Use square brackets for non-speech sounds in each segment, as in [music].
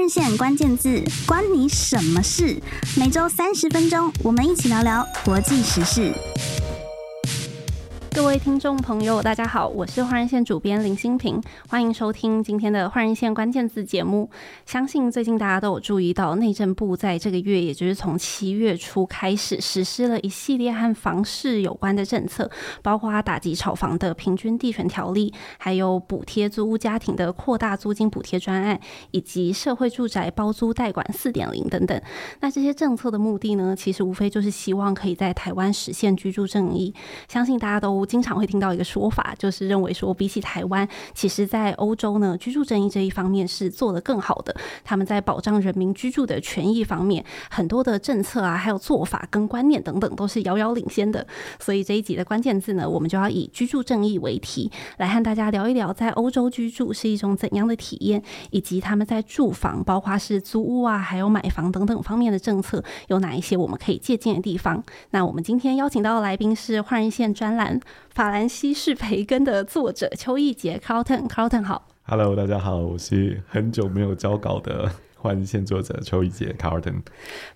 日线关键字，关你什么事？每周三十分钟，我们一起聊聊国际时事。各位听众朋友，大家好，我是换人线主编林新平，欢迎收听今天的换人线关键字节目。相信最近大家都有注意到，内政部在这个月，也就是从七月初开始，实施了一系列和房市有关的政策，包括打击炒房的平均地权条例，还有补贴租屋家庭的扩大租金补贴专案，以及社会住宅包租代管四点零等等。那这些政策的目的呢，其实无非就是希望可以在台湾实现居住正义。相信大家都。我经常会听到一个说法，就是认为说，比起台湾，其实在欧洲呢，居住正义这一方面是做得更好的。他们在保障人民居住的权益方面，很多的政策啊，还有做法跟观念等等，都是遥遥领先的。所以这一集的关键字呢，我们就要以居住正义为题，来和大家聊一聊，在欧洲居住是一种怎样的体验，以及他们在住房，包括是租屋啊，还有买房等等方面的政策，有哪一些我们可以借鉴的地方。那我们今天邀请到的来宾是换日线专栏。法兰西是培根的作者邱义杰 Carlton，Carlton 好，Hello，大家好，我是很久没有交稿的换日线作者邱奕杰 Carlton。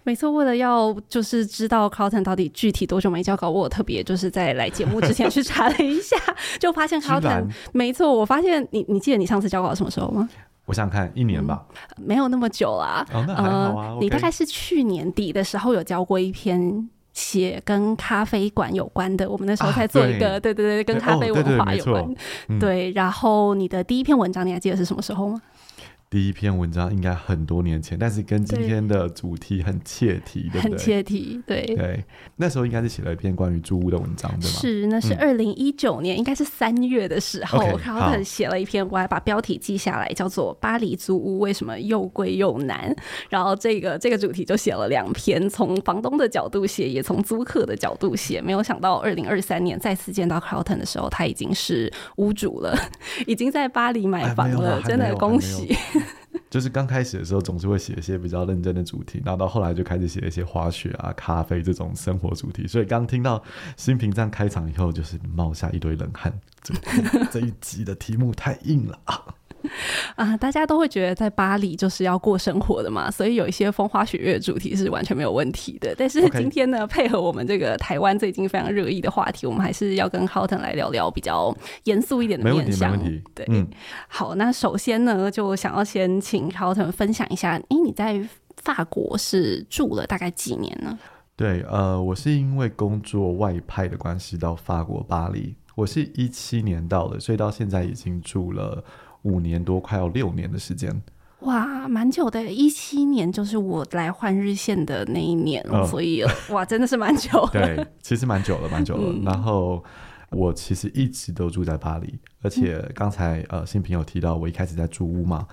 没错，为了要就是知道 Carlton 到底具体多久没交稿，我特别就是在来节目之前去查了一下，就发现 Carlton 没错，我发现你，你记得你上次交稿什么时候吗？我想想看一年吧、嗯，没有那么久啦。哦，那还好啊。呃、你大概是去年底的时候有交过一篇。写跟咖啡馆有关的，我们那时候在做一个，啊、对，对对对，跟咖啡文化有关，对，对，对，嗯、对。然后你的第一篇文章，你还记得是什么时候吗？第一篇文章应该很多年前，但是跟今天的主题很切题，对，对不对？很切题，对对。那时候应该是写了一篇关于租屋的文章，对吗？是，那是二零一九年，嗯、应该是三月的时候，然后他写了一篇，我还把标题记下来，叫做《巴黎租屋为什么又贵又难》。然后这个这个主题就写了两篇，从房东的角度写，也从租客的角度写。没有想到二零二三年再次见到 Carlton 的时候，他已经是屋主了，已经在巴黎买房了，真的恭喜。就是刚开始的时候，总是会写一些比较认真的主题，然后到后来就开始写一些滑雪啊、咖啡这种生活主题。所以刚听到新屏障开场以后，就是冒下一堆冷汗。这 [laughs] 这一集的题目太硬了啊！[laughs] 啊，大家都会觉得在巴黎就是要过生活的嘛，所以有一些风花雪月的主题是完全没有问题的。但是今天呢.配合我们这个台湾最近非常热议的话题，我们还是要跟 Carlton 来聊聊比较严肃一点的面向。没问题，没问题。对，嗯，好，那首先呢，就想要先请 Carlton 分享一下，诶，你在法国是住了大概几年呢？对，呃，我是因为工作外派的关系到法国巴黎，我是一七年到的，所以到现在已经住了。五年多，快要六年的时间，哇，蛮久的。一七年就是我来换日线的那一年，哦、所以哇，真的是蛮久。[laughs] 对，其实蛮久了，蛮久了。嗯、然后我其实一直都住在巴黎，而且刚才、嗯、呃新平有提到，我一开始在租屋嘛。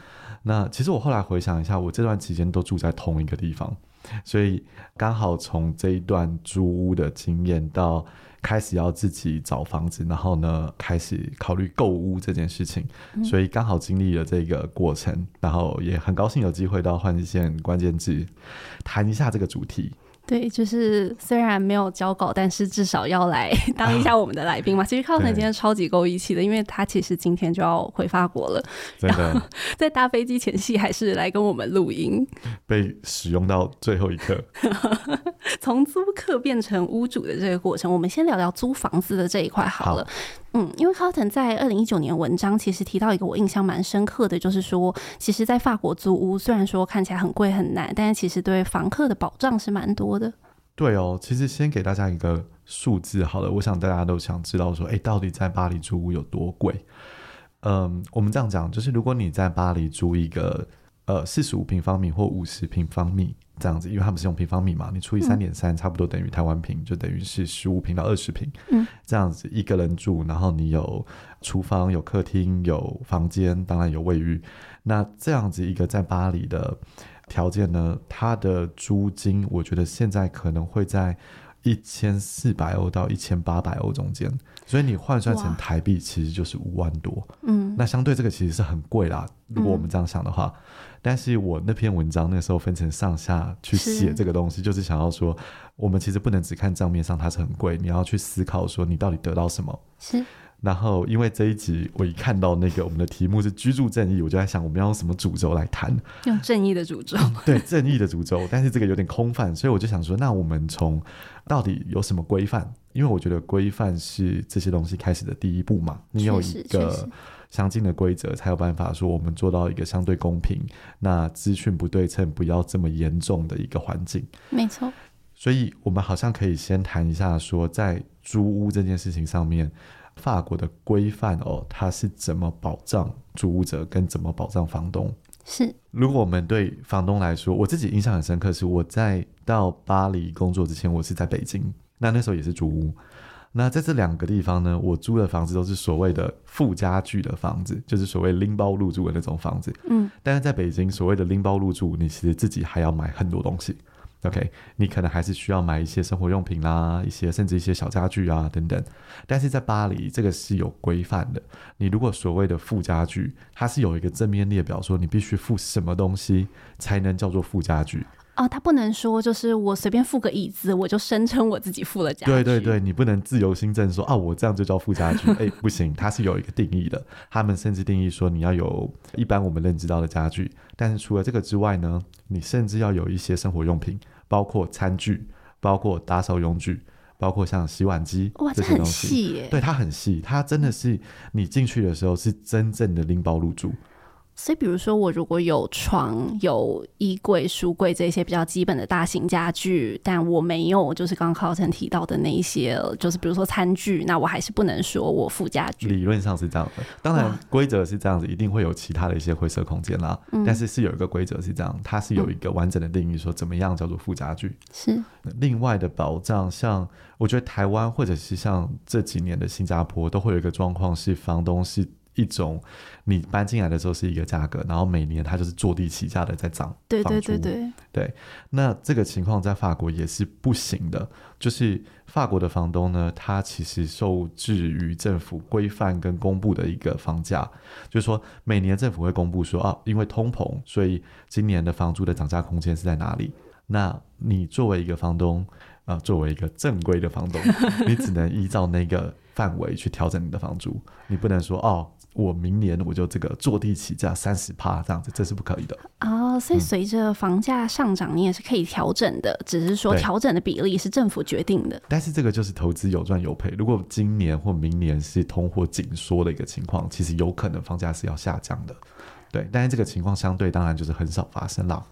那其实我后来回想一下，我这段期间都住在同一个地方，所以刚好从这一段租屋的经验到。开始要自己找房子，然后呢，开始考虑购屋这件事情，嗯、所以刚好经历了这个过程，然后也很高兴有机会到换季线关键字谈一下这个主题。对，就是虽然没有交稿，但是至少要来 [laughs] 当一下我们的来宾嘛。啊、其实 Carlton 今天超级够义气的，因为他其实今天就要回法国了，然后 [laughs] 在搭飞机前夕还是来跟我们录音，[laughs] 被使用到最后一刻。从租客变成屋主的这个过程，我们先聊聊租房子的这一块好了。好嗯，因为 Carlton 在二零一九年文章其实提到一个我印象蛮深刻的，就是说，其实，在法国租屋虽然说看起来很贵很难，但是其实对房客的保障是蛮多的。对哦，其实先给大家一个数字好了，我想大家都想知道说，哎，到底在巴黎租屋有多贵？嗯，我们这样讲，就是如果你在巴黎租一个呃四十五平方米或五十平方米。这样子，因为他们是用平方米嘛，你除以三点三，差不多等于台湾平，就等于是十五平到二十平。嗯，这样子一个人住，然后你有厨房、有客厅、有房间，当然有卫浴。那这样子一个在巴黎的条件呢，它的租金，我觉得现在可能会在一千四百欧到一千八百欧中间。所以你换算成台币，其实就是五万多。嗯，那相对这个其实是很贵啦。如果我们这样想的话。嗯但是我那篇文章那时候分成上下去写这个东西，是就是想要说，我们其实不能只看账面上它是很贵，你要去思考说你到底得到什么。是，然后因为这一集我一看到那个我们的题目是居住正义，我就在想我们要用什么主轴来谈？用正义的主轴。[laughs] 对，正义的主轴，但是这个有点空泛，所以我就想说，那我们从到底有什么规范？因为我觉得规范是这些东西开始的第一步嘛。你有一个相近的规则，才有办法说我们做到一个相对公平、那资讯不对称、不要这么严重的一个环境。没错。所以我们好像可以先谈一下，说在租屋这件事情上面。法国的规范哦，它是怎么保障租屋者跟怎么保障房东？是，如果我们对房东来说，我自己印象很深刻，是我在到巴黎工作之前，我是在北京，那那时候也是租屋。那在这两个地方呢，我租的房子都是所谓的附家具的房子，就是所谓拎包入住的那种房子。嗯，但是在北京，所谓的拎包入住，你其实自己还要买很多东西。OK，你可能还是需要买一些生活用品啦，一些甚至一些小家具啊等等。但是在巴黎，这个是有规范的。你如果所谓的附家具，它是有一个正面列表，说你必须附什么东西才能叫做附家具。哦，他不能说就是我随便付个椅子，我就声称我自己付了家具。对对对，你不能自由心证说啊，我这样就叫附家具。[laughs] 哎，不行，它是有一个定义的。他们甚至定义说你要有一般我们认知到的家具，但是除了这个之外呢，你甚至要有一些生活用品。包括餐具，包括打扫用具，包括像洗碗机这些东西，对，它很细，它真的是你进去的时候是真正的拎包入住。所以，比如说，我如果有床、有衣柜、书柜这些比较基本的大型家具，但我没有，就是刚刚 Carlton 提到的那一些，就是比如说餐具，那我还是不能说我附家具。理论上是这样的，当然规则是这样子，一定会有其他的一些灰色空间啦。但是是有一个规则是这样，它是有一个完整的定义，说怎么样叫做附家具。是另外的保障，像我觉得台湾或者是像这几年的新加坡，都会有一个状况是房东是。一种，你搬进来的时候是一个价格，然后每年它就是坐地起价的在涨。对对对对对。那这个情况在法国也是不行的，就是法国的房东呢，他其实受制于政府规范跟公布的一个房价，就是说每年政府会公布说啊，因为通膨，所以今年的房租的涨价空间是在哪里？那你作为一个房东啊、呃，作为一个正规的房东，你只能依照那个范围去调整你的房租，你不能说哦。我明年我就这个坐地起价三十趴这样子，这是不可以的哦。所以随着房价上涨，你也是可以调整的，嗯、只是说调整的比例是政府决定的。但是这个就是投资有赚有赔。如果今年或明年是通货紧缩的一个情况，其实有可能房价是要下降的。对，但是这个情况相对当然就是很少发生了。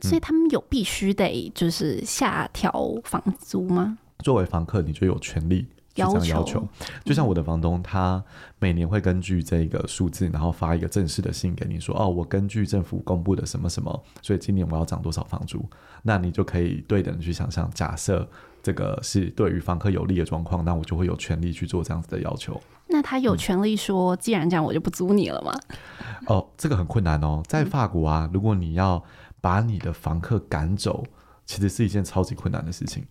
所以他们有必须得就是下调房租吗？作为房客，你就有权利。这样要求，就像我的房东，他每年会根据这个数字，然后发一个正式的信给你说，哦，我根据政府公布的什么什么，所以今年我要涨多少房租，那你就可以对等的去想象，假设这个是对于房客有利的状况，那我就会有权利去做这样子的要求。那他有权利说，既然这样，我就不租你了吗？[laughs] 哦，这个很困难哦，在法国啊，如果你要把你的房客赶走，其实是一件超级困难的事情。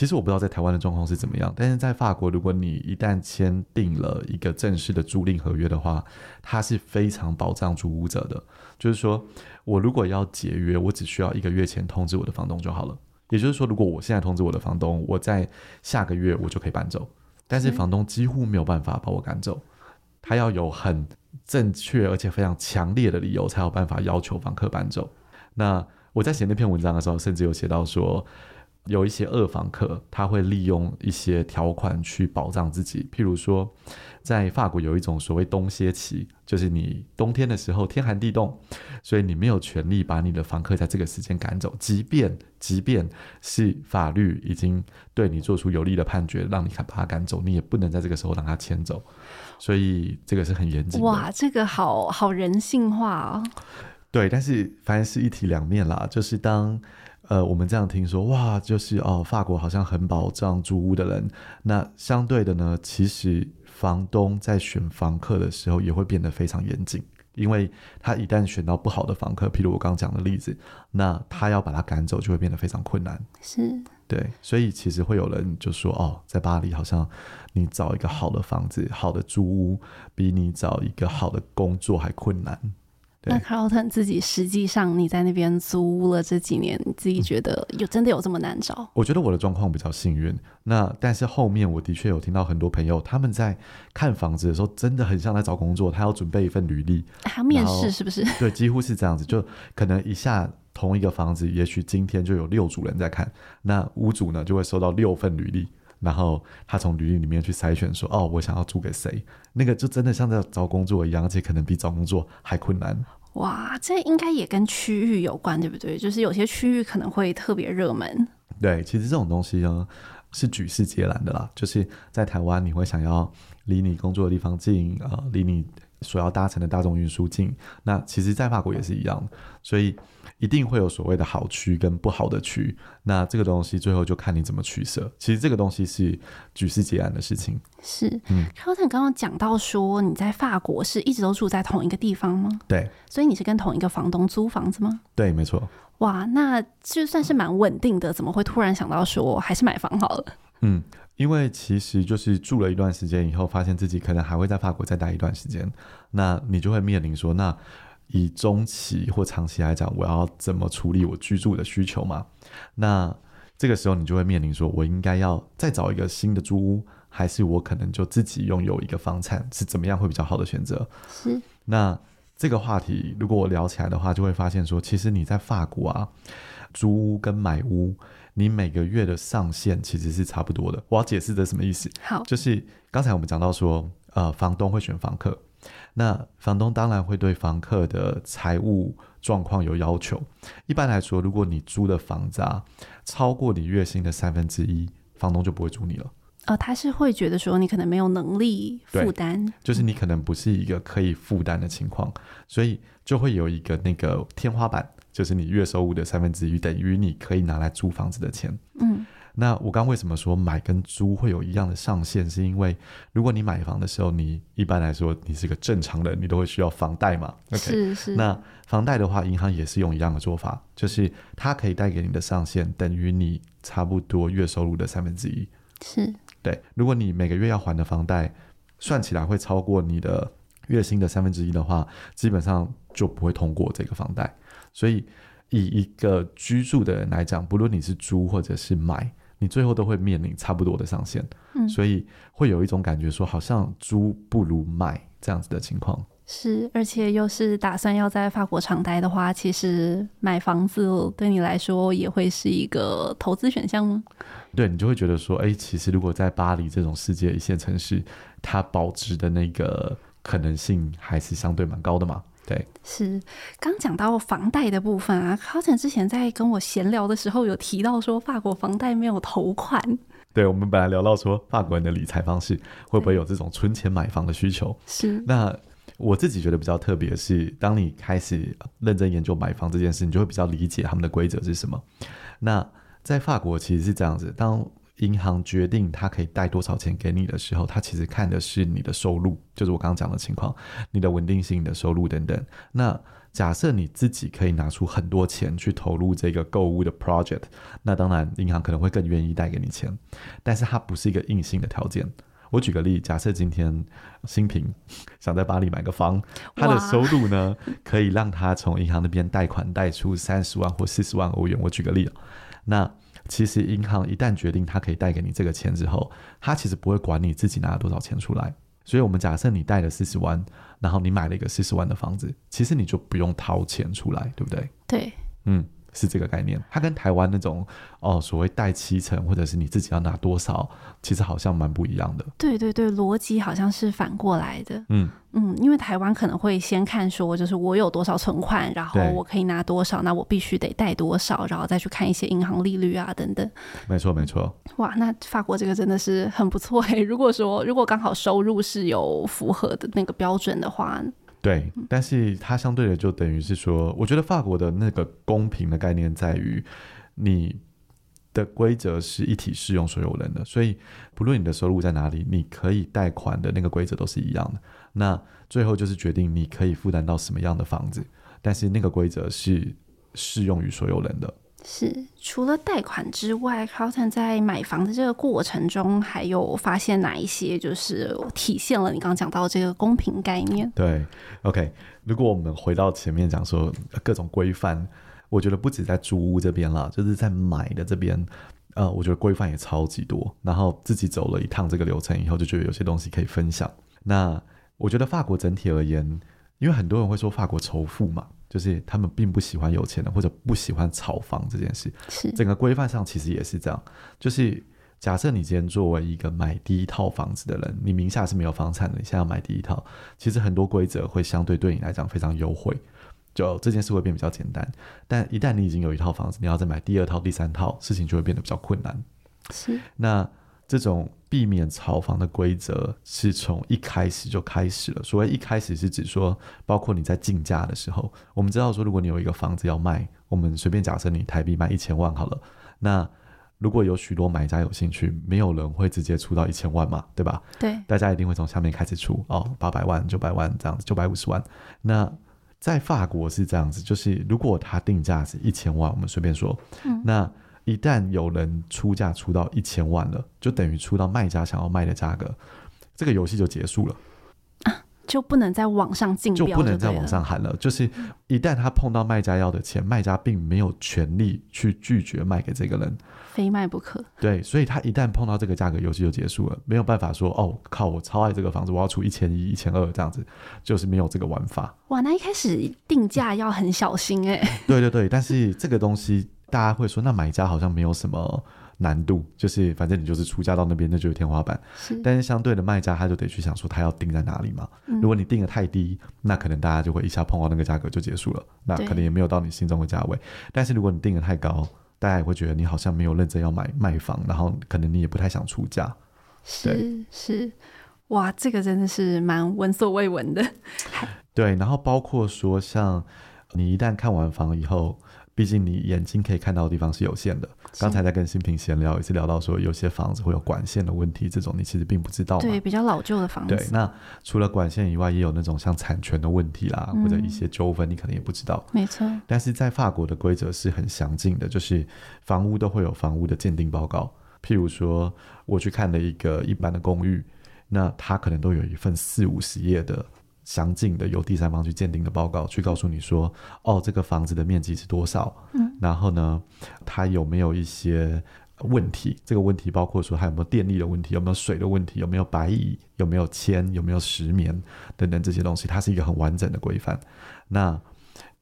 其实我不知道在台湾的状况是怎么样，但是在法国，如果你一旦签订了一个正式的租赁合约的话，它是非常保障租屋者的。就是说我如果要解约，我只需要一个月前通知我的房东就好了。也就是说，如果我现在通知我的房东，我在下个月我就可以搬走。但是房东几乎没有办法把我赶走，他要有很正确而且非常强烈的理由，才有办法要求房客搬走。那我在写那篇文章的时候，甚至有写到说。有一些二房客，他会利用一些条款去保障自己。譬如说，在法国有一种所谓冬歇期，就是你冬天的时候天寒地冻，所以你没有权利把你的房客在这个时间赶走，即便即便是法律已经对你做出有利的判决，让你把他赶走，你也不能在这个时候让他迁走。所以这个是很严谨。哇，这个好好人性化啊！对，但是凡事一体两面啦，就是当。呃，我们这样听说，哇，就是哦，法国好像很保障租屋的人。那相对的呢，其实房东在选房客的时候也会变得非常严谨，因为他一旦选到不好的房客，譬如我刚刚讲的例子，那他要把他赶走就会变得非常困难。是，对，所以其实会有人就说，哦，在巴黎好像你找一个好的房子、好的租屋，比你找一个好的工作还困难。对。那 Carlton 自己实际上你在那边租了这几年，你自己觉得有真的有这么难找？我觉得我的状况比较幸运。那但是后面我的确有听到很多朋友他们在看房子的时候，真的很像在找工作，他要准备一份履历，还要面试是不是？[laughs] 对，几乎是这样子。就可能一下同一个房子，也许今天就有六组人在看，那屋主呢就会收到六份履历。然后他从履历里面去筛选，说：“哦，我想要租给谁？”那个就真的像在找工作一样，而且可能比找工作还困难。哇，这应该也跟区域有关，对不对？就是有些区域可能会特别热门。对，其实这种东西呢是举世皆然的啦。就是在台湾，你会想要离你工作的地方近，呃，离你所要搭乘的大众运输进。那其实，在法国也是一样，所以。一定会有所谓的好区跟不好的区，那这个东西最后就看你怎么取舍。其实这个东西是举世皆然的事情。是，嗯，Carlton 刚刚讲到说你在法国是一直都住在同一个地方吗？对，所以你是跟同一个房东租房子吗？对，没错。哇，那就算是蛮稳定的，怎么会突然想到说还是买房好了？嗯，因为其实就是住了一段时间以后，发现自己可能还会在法国再待一段时间，那你就会面临说那。以中期或长期来讲，我要怎么处理我居住的需求嘛？那这个时候你就会面临说，我应该要再找一个新的租屋，还是我可能就自己拥有一个房产，是怎么样会比较好的选择？是。那这个话题如果我聊起来的话，就会发现说，其实你在法国啊，租屋跟买屋，你每个月的上限其实是差不多的。我要解释这什么意思？好，就是刚才我们讲到说，呃，房东会选房客。那房东当然会对房客的财务状况有要求。一般来说，如果你租的房子啊超过你月薪的三分之一，房东就不会租你了。呃，他是会觉得说你可能没有能力负担，就是你可能不是一个可以负担的情况，所以就会有一个那个天花板，就是你月收入的三分之一等于你可以拿来租房子的钱。嗯。那我刚为什么说买跟租会有一样的上限？是因为如果你买房的时候，你一般来说你是个正常人，你都会需要房贷嘛？Okay? 是是。那房贷的话，银行也是用一样的做法，就是它可以带给你的上限等于你差不多月收入的三分之一。是。对，如果你每个月要还的房贷算起来会超过你的月薪的三分之一的话，基本上就不会通过这个房贷。所以以一个居住的人来讲，不论你是租或者是买。你最后都会面临差不多的上限，嗯，所以会有一种感觉说，好像租不如买这样子的情况。是，而且又是打算要在法国长待的话，其实买房子对你来说也会是一个投资选项吗？对，你就会觉得说，哎，其实如果在巴黎这种世界一线城市，它保值的那个可能性还是相对蛮高的嘛。对，是刚讲到房贷的部分啊，Carlton 之前在跟我闲聊的时候有提到说，法国房贷没有头款。对，我们本来聊到说，法国人的理财方式会不会有这种存钱买房的需求？是。那我自己觉得比较特别的是，当你开始认真研究买房这件事，你就会比较理解他们的规则是什么。那在法国其实是这样子，当银行决定他可以贷多少钱给你的时候，他其实看的是你的收入，就是我刚刚讲的情况，你的稳定性、你的收入等等。那假设你自己可以拿出很多钱去投入这个购物的 project，那当然银行可能会更愿意贷给你钱，但是它不是一个硬性的条件。我举个例，假设今天新平 [laughs] 想在巴黎买个房，他的收入呢可以让他从银行那边贷款贷出三十万或四十万欧元。我举个例，那。其实银行一旦决定他可以贷给你这个钱之后，他其实不会管你自己拿了多少钱出来。所以，我们假设你贷了四十万，然后你买了一个四十万的房子，其实你就不用掏钱出来，对不对？对，嗯。是这个概念，它跟台湾那种哦，所谓贷七成或者是你自己要拿多少，其实好像蛮不一样的。对对对，逻辑好像是反过来的。嗯嗯，因为台湾可能会先看说，就是我有多少存款，然后我可以拿多少，那我必须得贷多少，然后再去看一些银行利率啊等等。没错没错。哇，那法国这个真的是很不错欸。[laughs] 如果说如果刚好收入是有符合的那个标准的话。对，但是它相对的就等于是说，我觉得法国的那个公平的概念在于，你的规则是一体适用所有人的，所以不论你的收入在哪里，你可以贷款的那个规则都是一样的。那最后就是决定你可以负担到什么样的房子，但是那个规则是适用于所有人的。是，除了贷款之外，Carlton 在买房的这个过程中，还有发现哪一些就是体现了你刚刚讲到这个公平概念？对，OK，如果我们回到前面讲说各种规范，我觉得不止在租屋这边啦，就是在买的这边，呃，我觉得规范也超级多。然后自己走了一趟这个流程以后，就觉得有些东西可以分享。那我觉得法国整体而言，因为很多人会说法国仇富嘛。就是他们并不喜欢有钱的，或者不喜欢炒房这件事。是整个规范上其实也是这样。就是假设你今天作为一个买第一套房子的人，你名下是没有房产的，你现在要买第一套，其实很多规则会相对对你来讲非常优惠，就这件事会变比较简单。但一旦你已经有一套房子，你要再买第二套、第三套，事情就会变得比较困难。是那。这种避免炒房的规则是从一开始就开始了。所谓一开始是指说，包括你在竞价的时候，我们知道说，如果你有一个房子要卖，我们随便假设你台币卖一千万好了，那如果有许多买家有兴趣，没有人会直接出到一千万嘛，对吧？对，大家一定会从下面开始出哦，八百万、九百万这样子，九百五十万。那在法国是这样子，就是如果它定价是一千万，我们随便说，嗯，那。一旦有人出价出到一千万了，就等于出到卖家想要卖的价格，这个游戏就结束了，啊，就不能再往上竞标，就不能再往上喊了。就是一旦他碰到卖家要的钱，卖家并没有权利去拒绝卖给这个人，非卖不可。对，所以他一旦碰到这个价格，游戏就结束了，没有办法说哦，靠，我超爱这个房子，我要出一千一、一千二这样子，就是没有这个玩法。哇，那一开始定价要很小心哎、欸。对对对，但是这个东西。大家会说，那买家好像没有什么难度，就是反正你就是出价到那边，那就是天花板。是，但是相对的卖家他就得去想说，他要定在哪里嘛。嗯、如果你定的太低，那可能大家就会一下碰到那个价格就结束了，那可能也没有到你心中的价位。但是如果你定的太高，大家也会觉得你好像没有认真要买卖房，然后可能你也不太想出价。是是，哇，这个真的是蛮闻所未闻的。对，然后包括说，像你一旦看完房以后。毕竟你眼睛可以看到的地方是有限的。刚才在跟新平闲聊，也是聊到说有些房子会有管线的问题，这种你其实并不知道。对，比较老旧的房子。对，那除了管线以外，也有那种像产权的问题啦，嗯、或者一些纠纷，你可能也不知道。没错。但是在法国的规则是很详尽的，就是房屋都会有房屋的鉴定报告。譬如说，我去看了一个一般的公寓，那它可能都有一份四五十页的。详尽的由第三方去鉴定的报告，去告诉你说，哦，这个房子的面积是多少？嗯，然后呢，它有没有一些问题？这个问题包括说，它有没有电力的问题，有没有水的问题，有没有白蚁，有没有铅，有没有石棉等等这些东西，它是一个很完整的规范。那，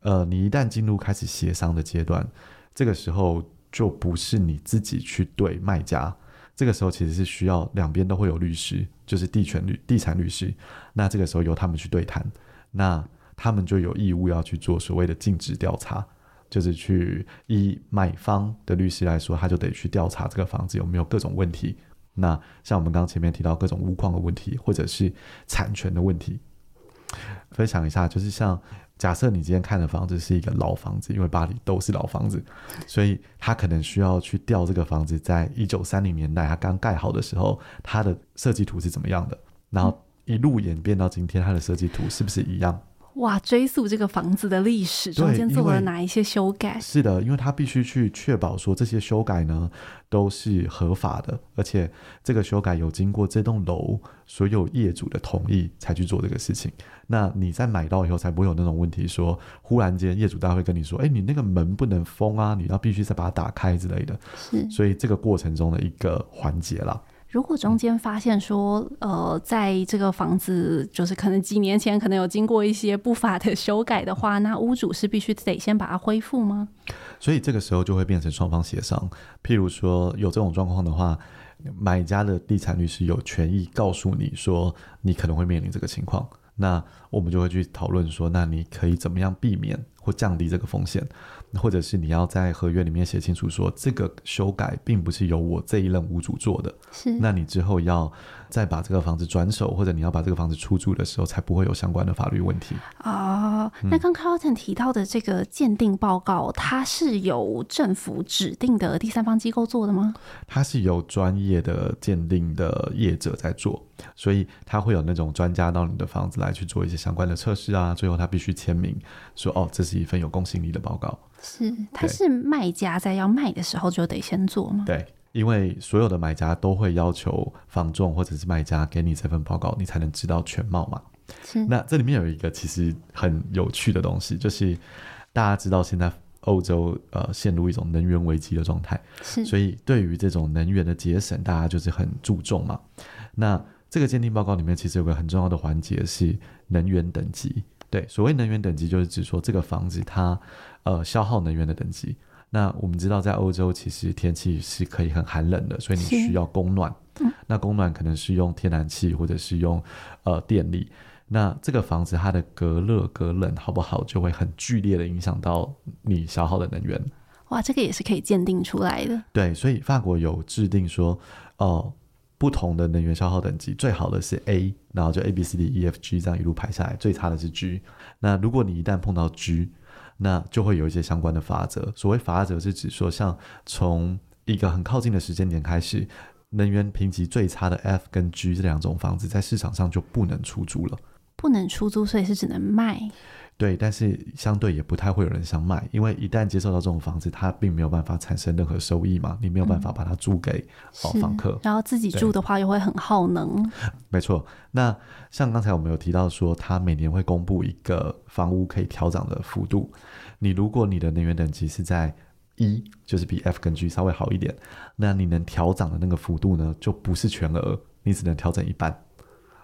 呃，你一旦进入开始协商的阶段，这个时候就不是你自己去对卖家。这个时候其实是需要两边都会有律师，就是地权律、地产律师。那这个时候由他们去对谈，那他们就有义务要去做所谓的尽职调查，就是去以买方的律师来说，他就得去调查这个房子有没有各种问题。那像我们刚刚前面提到各种屋况的问题，或者是产权的问题，分享一下，就是像。假设你今天看的房子是一个老房子，因为巴黎都是老房子，[laughs] 所以他可能需要去调这个房子在一九三零年代他刚盖好的时候，它的设计图是怎么样的，然后一路演变到今天，它的设计图是不是一样？哇，追溯这个房子的历史，中间做了哪一些修改？是的，因为他必须去确保说这些修改呢都是合法的，而且这个修改有经过这栋楼所有业主的同意才去做这个事情。那你在买到以后才不会有那种问题，说忽然间业主大会跟你说，哎，你那个门不能封啊，你要必须再把它打开之类的。是，所以这个过程中的一个环节啦。如果中间发现说，呃，在这个房子就是可能几年前可能有经过一些不法的修改的话，那屋主是必须得先把它恢复吗？所以这个时候就会变成双方协商。譬如说有这种状况的话，买家的地产律师有权益告诉你说，你可能会面临这个情况，那我们就会去讨论说，那你可以怎么样避免或降低这个风险。或者是你要在合约里面写清楚，说这个修改并不是由我这一任屋主做的，是。那你之后要再把这个房子转手，或者你要把这个房子出租的时候，才不会有相关的法律问题。哦，那刚 Carlton 提到的这个鉴定报告，它是由政府指定的第三方机构做的吗？它是由专业的鉴定的业者在做，所以他会有那种专家到你的房子来去做一些相关的测试啊，最后他必须签名说，哦，这是一份有公信力的报告。是，他是卖家在要卖的时候就得先做吗？对，因为所有的买家都会要求房仲或者是卖家给你这份报告，你才能知道全貌嘛。那这里面有一个其实很有趣的东西，就是大家知道现在欧洲呃陷入一种能源危机的状态，所以对于这种能源的节省，大家就是很注重嘛。那这个鉴定报告里面其实有个很重要的环节是能源等级。对，所谓能源等级就是指说这个房子它呃消耗能源的等级。那我们知道在欧洲其实天气是可以很寒冷的，所以你需要供暖。嗯、那供暖可能是用天然气或者是用呃电力。那这个房子它的隔热隔冷好不好，就会很剧烈的影响到你消耗的能源。哇，这个也是可以鉴定出来的。对，所以法国有制定说哦。呃不同的能源消耗等级，最好的是 A，然后就 A B C D E F G 这样一路排下来，最差的是 G。那如果你一旦碰到 G，那就会有一些相关的法则。所谓法则是指说，像从一个很靠近的时间点开始，能源评级最差的 F 跟 G 这两种房子在市场上就不能出租了，不能出租，所以是只能卖。对，但是相对也不太会有人想买，因为一旦接受到这种房子，它并没有办法产生任何收益嘛，你没有办法把它租给哦房客，嗯，然后自己住的话又会很耗能。没错，那像刚才我们有提到说，它每年会公布一个房屋可以调涨的幅度，你如果你的能源等级是在一就是比 F 跟 G 稍微好一点，那你能调涨的那个幅度呢，就不是全额，你只能调整一半，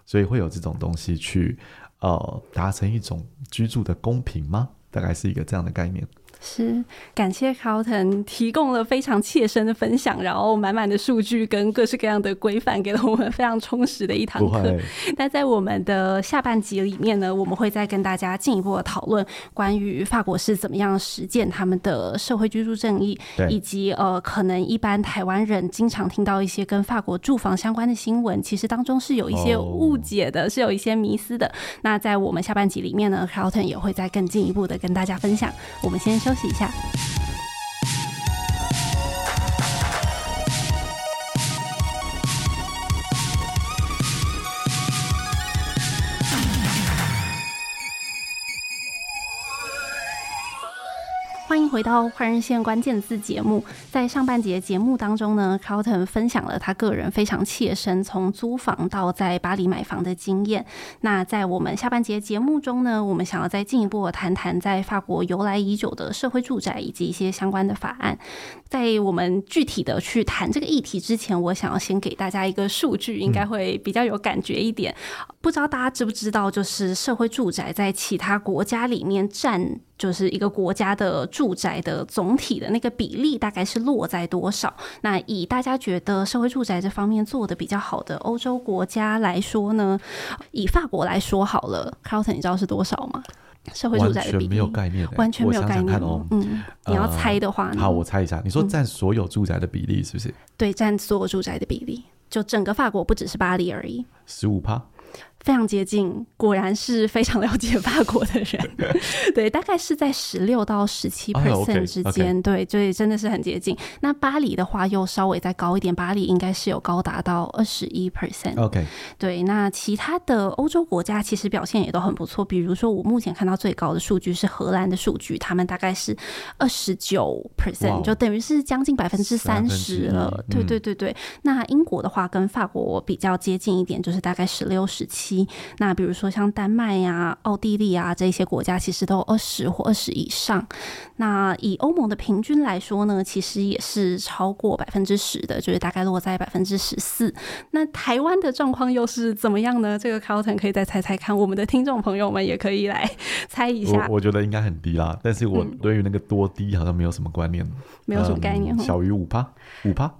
所以会有这种东西去。呃，达成一种居住的公平吗？大概是一个这样的概念。是，感谢 Carlton 提供了非常切身的分享，然后满满的数据跟各式各样的规范，给了我们非常充实的一堂课。那在我们的下半集里面呢，我们会再跟大家进一步的讨论关于法国是怎么样实践他们的社会居住正义，以及呃，可能一般台湾人经常听到一些跟法国住房相关的新闻，其实当中是有一些误解的，哦、是有一些迷思的。那在我们下半集里面呢，Carlton 也会再更进一步的跟大家分享。我们先休休息一下。回到换人线关键字节目。在上半节节目当中呢，Carlton 分享了他个人非常切身从租房到在巴黎买房的经验。那在我们下半节节目中呢，我们想要再进一步谈谈在法国由来已久的社会住宅以及一些相关的法案。在我们具体的去谈这个议题之前，我想要先给大家一个数据，应该会比较有感觉一点。不知道大家知不知道，就是社会住宅在其他国家里面占。就是一个国家的住宅的总体的那个比例大概是落在多少？那以大家觉得社会住宅这方面做的比较好的欧洲国家来说呢，以法国来说好了，Carlton 你知道是多少吗？社会住宅的比例完全没有概念，完全没有概念哦。嗯，你要猜的话呢，好，我猜一下，你说占所有住宅的比例是不是？对，占所有住宅的比例，就整个法国不只是巴黎而已，十五趴。非常接近，果然是非常了解法国的人。[laughs] 对，大概是在十六到十七 percent 之间。对，所以真的是很接近。那巴黎的话又稍微再高一点，巴黎应该是有高达到二十一 percent。OK，对。那其他的欧洲国家其实表现也都很不错。比如说，我目前看到最高的数据是荷兰的数据，他们大概是二十九 percent，就等于是将近百分之三十了。对对对对。那英国的话跟法国比较接近一点，就是大概十六、十七。那比如说像丹麦呀、奥地利啊这些国家，其实都二十或二十以上。那以欧盟的平均来说呢，其实也是超过百分之十的，就是大概落在百分之十四。那台湾的状况又是怎么样呢？这个 Carlton 可以再猜猜看，我们的听众朋友们也可以来 [laughs] 猜一下。我，我觉得应该很低啦，但是我对于那个多低好像没有什么观念，没有什么概念，小于五趴，五趴。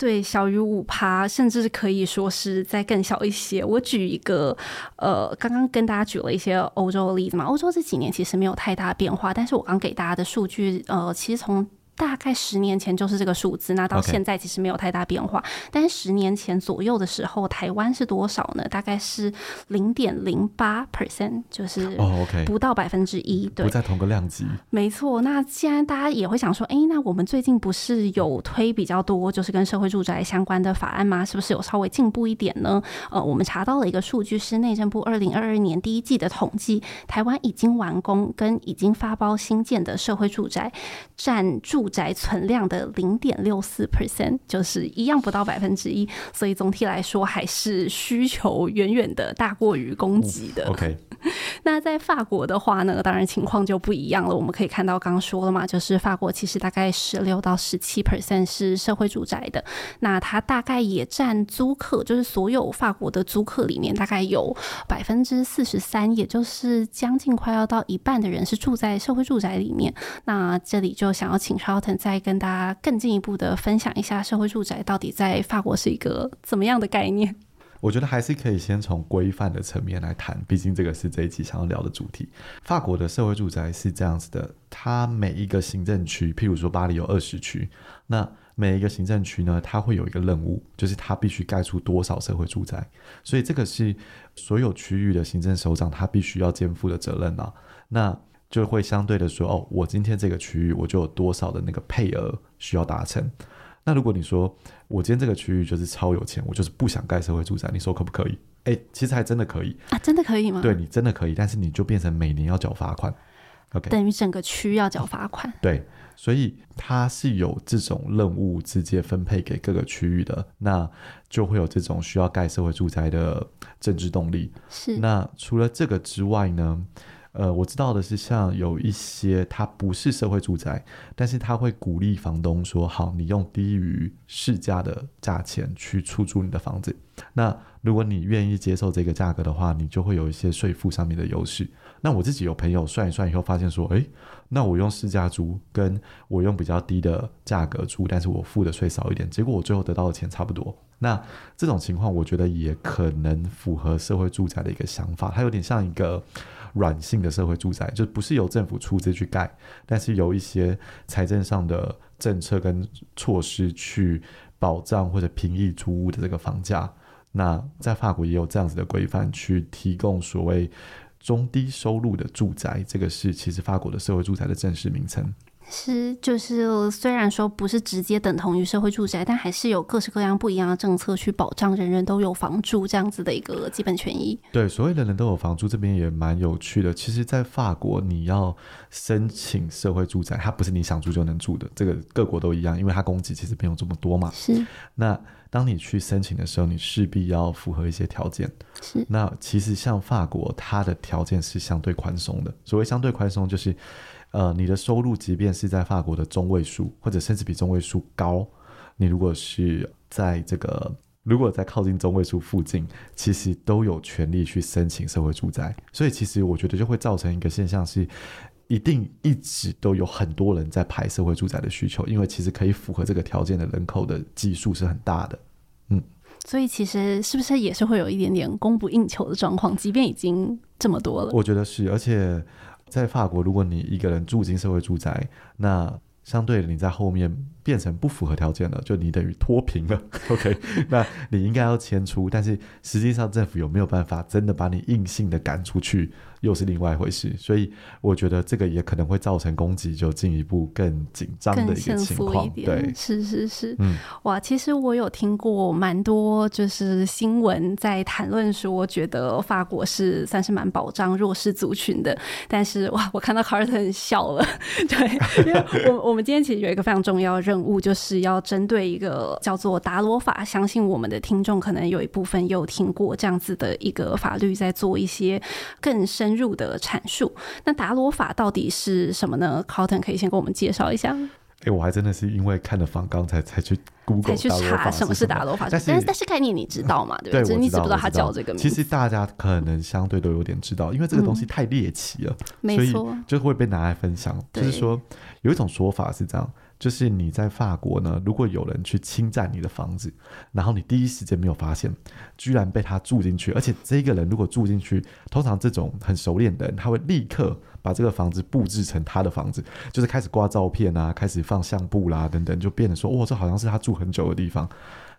对，小于五趴，甚至可以说是再更小一些。我举一个，呃，刚刚跟大家举了一些欧洲的例子嘛。欧洲这几年其实没有太大变化，但是我刚给大家的数据，呃，其实从大概十年前就是这个数字，那到现在其实没有太大变化。但是十年前左右的时候，台湾是多少呢？大概是零点零八 percent，就是哦，OK，不到百分之一，对，不在同个量级。没错。那既然大家也会想说，哎，那我们最近不是有推比较多，就是跟社会住宅相关的法案吗？是不是有稍微进步一点呢？呃，我们查到了一个数据，是内政部二零二二年第一季的统计，台湾已经完工跟已经发包新建的社会住宅占住宅存量的零点六四 percent，就是一样不到百分之一，所以总体来说还是需求远远的大过于供给的。OK，[laughs] 那在法国的话呢，当然情况就不一样了。我们可以看到，刚刚说了嘛，就是法国其实大概十六到十七 percent 是社会住宅的，那它大概也占租客，就是所有法国的租客里面，大概有百分之四十三，也就是将近快要到一半的人是住在社会住宅里面。那这里就想要请高腾再跟大家更进一步的分享一下社会住宅到底在法国是一个怎么样的概念？我觉得还是可以先从规范的层面来谈，毕竟这个是这一期想要聊的主题。法国的社会住宅是这样子的，它每一个行政区，譬如说巴黎有二十区，那每一个行政区呢，它会有一个任务，就是它必须盖出多少社会住宅，所以这个是所有区域的行政首长他必须要肩负的责任啊。那就会相对的说，哦，我今天这个区域我就有多少的那个配额需要达成。那如果你说我今天这个区域就是超有钱，我就是不想盖社会住宅，你说可不可以？哎，其实还真的可以啊，真的可以吗？对，你真的可以，但是你就变成每年要缴罚款，OK，等于整个区要缴罚款。对，所以它是有这种任务直接分配给各个区域的，那就会有这种需要盖社会住宅的政治动力。是。那除了这个之外呢？呃，我知道的是，像有一些它不是社会住宅，但是他会鼓励房东说：“好，你用低于市价的价钱去出租你的房子。那如果你愿意接受这个价格的话，你就会有一些税负上面的优势。那我自己有朋友算一算以后发现说：诶，那我用市价租，跟我用比较低的价格租，但是我付的税少一点，结果我最后得到的钱差不多。那这种情况，我觉得也可能符合社会住宅的一个想法，它有点像一个。”软性的社会住宅就不是由政府出资去盖，但是有一些财政上的政策跟措施去保障或者平抑租屋的这个房价。那在法国也有这样子的规范，去提供所谓中低收入的住宅，这个是其实法国的社会住宅的正式名称。是，就是虽然说不是直接等同于社会住宅，但还是有各式各样不一样的政策去保障人人都有房住这样子的一个基本权益。对，所谓人人都有房住，这边也蛮有趣的。其实，在法国，你要申请社会住宅，它不是你想住就能住的，这个各国都一样，因为它供给其实没有这么多嘛。是。那当你去申请的时候，你势必要符合一些条件。是。那其实像法国，它的条件是相对宽松的。所谓相对宽松，就是。呃，你的收入即便是在法国的中位数，或者甚至比中位数高，你如果是在这个，如果在靠近中位数附近，其实都有权利去申请社会住宅。所以，其实我觉得就会造成一个现象是，一定一直都有很多人在排社会住宅的需求，因为其实可以符合这个条件的人口的基数是很大的。嗯，所以其实是不是也是会有一点点供不应求的状况？即便已经这么多了，我觉得是，而且。在法国，如果你一个人住进社会住宅，那相对你在后面变成不符合条件了，就你等于脱贫了。[laughs] OK，那你应该要迁出，但是实际上政府有没有办法真的把你硬性的赶出去？又是另外一回事，所以我觉得这个也可能会造成攻击就进一步更紧张的一个情况。对，是是是，嗯，哇，其实我有听过蛮多就是新闻在谈论说，我觉得法国是算是蛮保障弱势族群的，但是哇，我看到 Carlton 笑了，[laughs] 对，因为我我们今天其实有一个非常重要的任务，就是要针对一个叫做达罗法，相信我们的听众可能有一部分有听过这样子的一个法律，在做一些更深。深入的阐述，那达罗法到底是什么呢？Carlton 可以先给我们介绍一下。哎、欸，我还真的是因为看了访纲才才去 Google 才去查什么是达罗法，但是但是概念你知道吗？对不对？你知不知道他叫这个名字？其实大家可能相对都有点知道，因为这个东西太猎奇了，嗯、所以就会被拿来分享。就是说有一种说法是这样：就是你在法国呢，如果有人去侵占你的房子，然后你第一时间没有发现，居然被他住进去，而且这个人如果住进去，通常这种很熟练的人，他会立刻把这个房子布置成他的房子，就是开始挂照片啊，开始放相簿啦等等，就变得说，哇，这好像是他住很久的地方。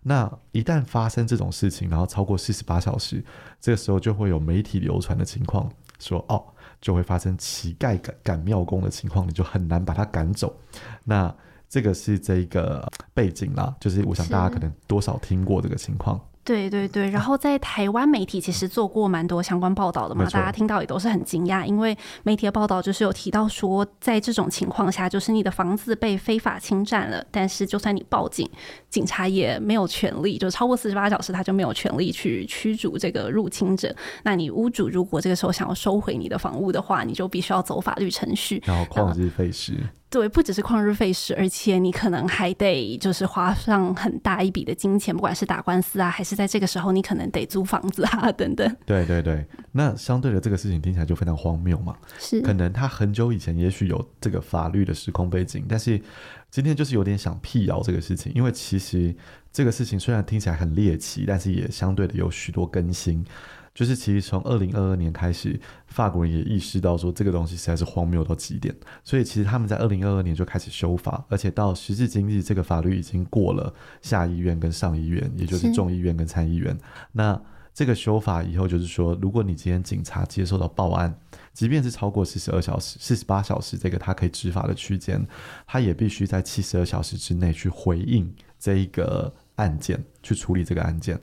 那一旦发生这种事情，然后超过四十八小时，这个时候就会有媒体流传的情况，说哦，就会发生乞丐赶赶庙工的情况，你就很难把他赶走。那这个是这个背景啦，就是我想大家可能多少听过这个情况。对对对，然后在台湾媒体其实做过蛮多相关报道的嘛，大家听到也都是很惊讶，因为媒体的报道就是有提到说，在这种情况下，就是你的房子被非法侵占了，但是就算你报警，警察也没有权利，就超过四十八小时他就没有权利去驱逐这个入侵者。那你屋主如果这个时候想要收回你的房屋的话，你就必须要走法律程序，然后旷日费时。对，不只是旷日费时，而且你可能还得就是花上很大一笔的金钱，不管是打官司啊，还是在这个时候你可能得租房子啊 [laughs] 等等。对对对，那相对的这个事情听起来就非常荒谬嘛。是，可能他很久以前也许有这个法律的时空背景，但是今天就是有点想辟谣这个事情，因为其实这个事情虽然听起来很猎奇，但是也相对的有许多更新。就是其实从二零二二年开始，法国人也意识到说这个东西实在是荒谬到极点，所以其实他们在二零二二年就开始修法，而且到时至今日，这个法律已经过了下议院跟上议院，也就是众议院跟参议院。那这个修法以后就是说，如果你今天警察接受到报案，即便是超过四十二小时、四十八小时这个他可以执法的区间，他也必须在七十二小时之内去回应这一个案件，去处理这个案件。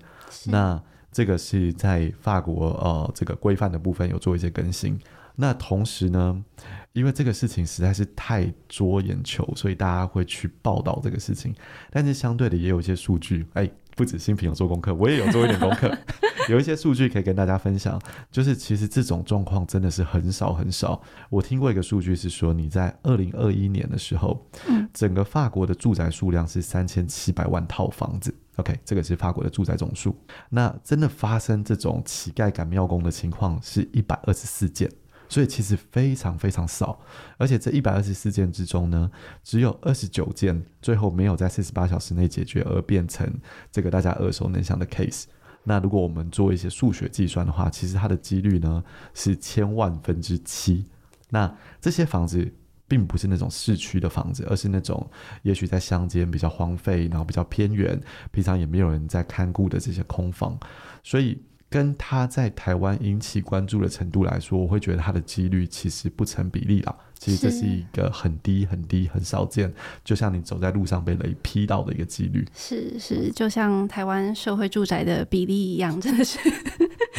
那这个是在法国呃，这个规范的部分有做一些更新。那同时呢，因为这个事情实在是太捉眼球，所以大家会去报道这个事情。但是相对的，也有一些数据，哎，不止新平有做功课，我也有做一点功课，[laughs] 有一些数据可以跟大家分享。就是其实这种状况真的是很少很少。我听过一个数据是说，你在二零二一年的时候，整个法国的住宅数量是三千七百万套房子。OK，这个是法国的住宅总数。那真的发生这种乞丐赶庙工的情况是一百二十四件，所以其实非常非常少。而且这一百二十四件之中呢，只有二十九件最后没有在四十八小时内解决，而变成这个大家耳熟能详的 case。那如果我们做一些数学计算的话，其实它的几率呢是千万分之七。那这些房子。并不是那种市区的房子，而是那种也许在乡间比较荒废，然后比较偏远，平常也没有人在看顾的这些空房，所以跟他在台湾引起关注的程度来说，我会觉得他的几率其实不成比例了。其实这是一个很低很低很少见，就像你走在路上被雷劈到的一个几率。是是，就像台湾社会住宅的比例一样，真的是。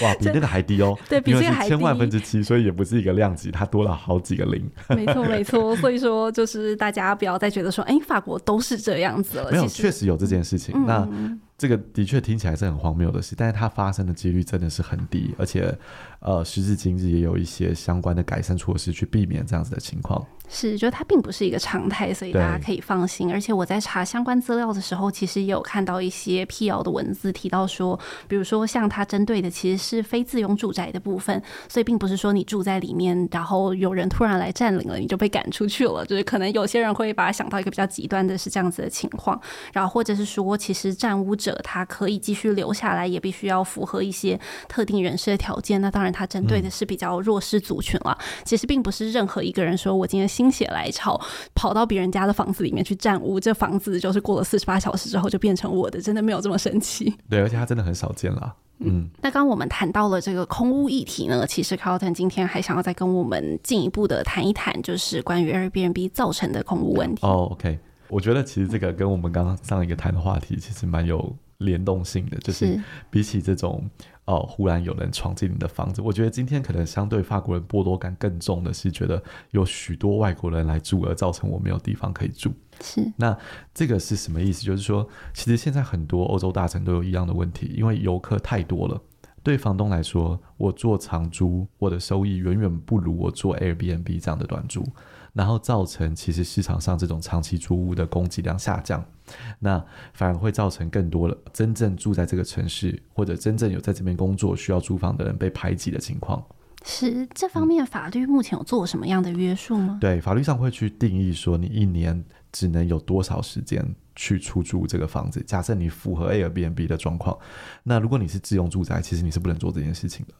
哇，比 [laughs] 那个还低哦，对，比这个还低，千万分之七，所以也不是一个量级，它多了好几个零。没错，没错，所以说就是大家不要再觉得说，哎、欸，法国都是这样子了。[laughs] 没有，确实有这件事情。嗯、那这个的确听起来是很荒谬的事，但是它发生的几率真的是很低，而且呃，时至今日也有一些相关的改善措施去避免这样子的情况。是，就它并不是一个常态，所以大家可以放心。而且我在查相关资料的时候，其实也有看到一些辟谣的文字，提到说，比如说像它针对的其实是非自用住宅的部分，所以并不是说你住在里面，然后有人突然来占领了，你就被赶出去了。就是可能有些人会把它想到一个比较极端的是这样子的情况，然后或者是说，其实占屋者他可以继续留下来，也必须要符合一些特定人士的条件。那当然，它针对的是比较弱势族群了。其实并不是任何一个人说我今天。心血来潮，跑到别人家的房子里面去占屋，这房子就是过了四十八小时之后就变成我的，真的没有这么神奇。对，而且它真的很少见啦。嗯，那刚刚我们谈到了这个空屋议题呢，其实 Carlton 今天还想要再跟我们进一步的谈一谈，就是关于 Airbnb 造成的空屋问题。哦，OK，我觉得其实这个跟我们刚刚上一个谈的话题其实蛮有联动性的，就是比起这种。哦，忽然有人闯进你的房子，我觉得今天可能相对法国人剥夺感更重的是，觉得有许多外国人来住，而造成我没有地方可以住。是，那这个是什么意思？就是说，其实现在很多欧洲大城都有一样的问题，因为游客太多了。对房东来说，我做长租，我的收益远远不如我做 Airbnb 这样的短租。然后造成其实市场上这种长期租屋的供给量下降，那反而会造成更多的真正住在这个城市或者真正有在这边工作需要租房的人被排挤的情况。是这方面法律目前有做什么样的约束吗？对，法律上会去定义说，你一年只能有多少时间去出租这个房子。假设你符合 Airbnb 的状况，那如果你是自用住宅，其实你是不能做这件事情的。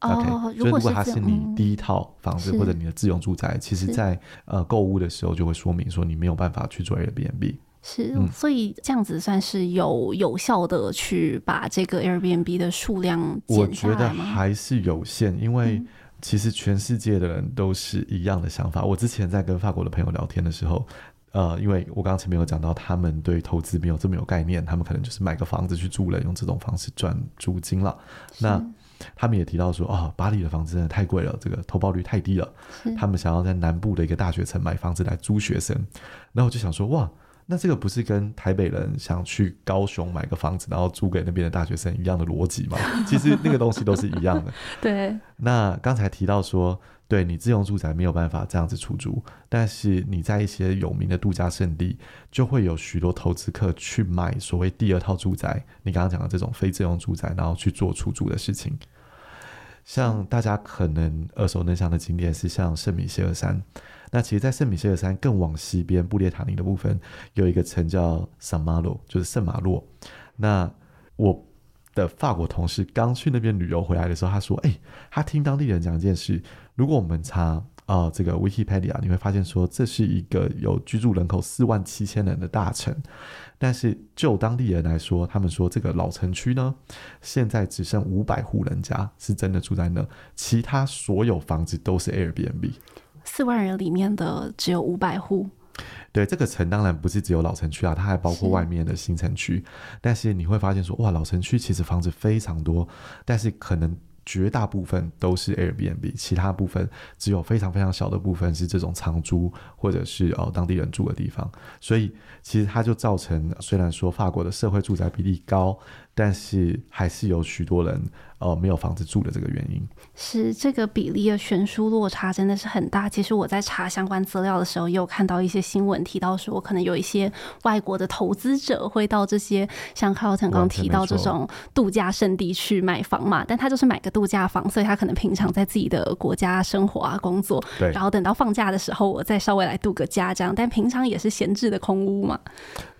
哦，okay, 所以如果它是你第一套房子或者你的自用住宅，其实在呃购物的时候就会说明说你没有办法去做 Airbnb。是，所以这样子算是有有效的去把这个 Airbnb 的数量？我觉得还是有限，因为其实全世界的人都是一样的想法。我之前在跟法国的朋友聊天的时候，呃，因为我刚刚前面有讲到，他们对投资没有这么有概念，他们可能就是买个房子去住了，用这种方式赚租金了。那他们也提到说，哦，巴黎的房子真的太贵了，这个投报率太低了。他们想要在南部的一个大学城买房子来租学生，然后我就想说，哇。那这个不是跟台北人想去高雄买个房子，然后租给那边的大学生一样的逻辑吗？其实那个东西都是一样的。[laughs] 对。那刚才提到说，对你自用住宅没有办法这样子出租，但是你在一些有名的度假胜地，就会有许多投资客去买所谓第二套住宅。你刚刚讲的这种非自用住宅，然后去做出租的事情。像大家可能耳熟能详的景点是像圣米歇尔山。那其实，在圣米歇尔山更往西边布列塔尼的部分，有一个城叫圣马洛，就是圣马洛。那我的法国同事刚去那边旅游回来的时候，他说：“哎、他听当地人讲一件事，如果我们查啊、呃、这个 Wikipedia，你会发现说这是一个有居住人口四万七千人的大城，但是就当地人来说，他们说这个老城区呢，现在只剩五百户人家是真的住在那，其他所有房子都是 Airbnb。”四万人里面的只有五百户。对，这个城当然不是只有老城区啊，它还包括外面的新城区。但是你会发现说，哇，老城区其实房子非常多，但是可能绝大部分都是 Airbnb，其他部分只有非常非常小的部分是这种长租或者是哦当地人住的地方。所以其实它就造成，虽然说法国的社会住宅比例高，但是还是有许多人。呃，没有房子住的这个原因是这个比例的悬殊落差真的是很大。其实我在查相关资料的时候，也有看到一些新闻提到说，可能有一些外国的投资者会到这些像 Carlton 刚刚提到这种度假胜地去买房嘛，但他就是买个度假房，所以他可能平常在自己的国家生活啊、工作，对，然后等到放假的时候，我再稍微来度个假这样，但平常也是闲置的空屋嘛。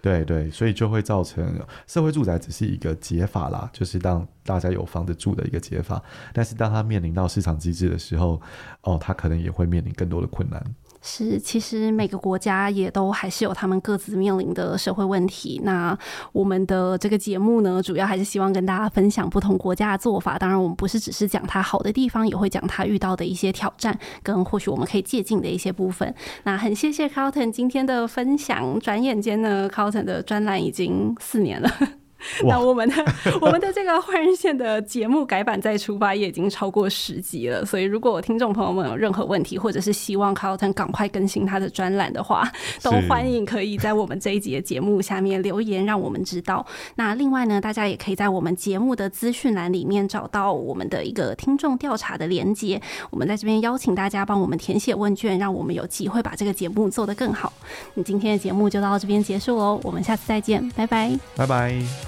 对对，所以就会造成社会住宅只是一个解法啦，就是让大家有房子住的一个解法。但是当他面临到市场机制的时候，哦，他可能也会面临更多的困难。是，其实每个国家也都还是有他们各自面临的社会问题。那我们的这个节目呢，主要还是希望跟大家分享不同国家的做法。当然，我们不是只是讲它好的地方，也会讲它遇到的一些挑战，跟或许我们可以借鉴的一些部分。那很谢谢 Carlton 今天的分享。转眼间呢，Carlton 的专栏已经四年了。[laughs] 那我们的我们的这个换日线的节目改版再出发也已经超过十集了，所以如果听众朋友们有任何问题，或者是希望 Carlton 赶快更新他的专栏的话，都欢迎可以在我们这一集的节目下面留言，让我们知道。那另外呢，大家也可以在我们节目的资讯栏里面找到我们的一个听众调查的连接，我们在这边邀请大家帮我们填写问卷，让我们有机会把这个节目做得更好。那今天的节目就到这边结束喽，我们下次再见，拜拜，拜拜。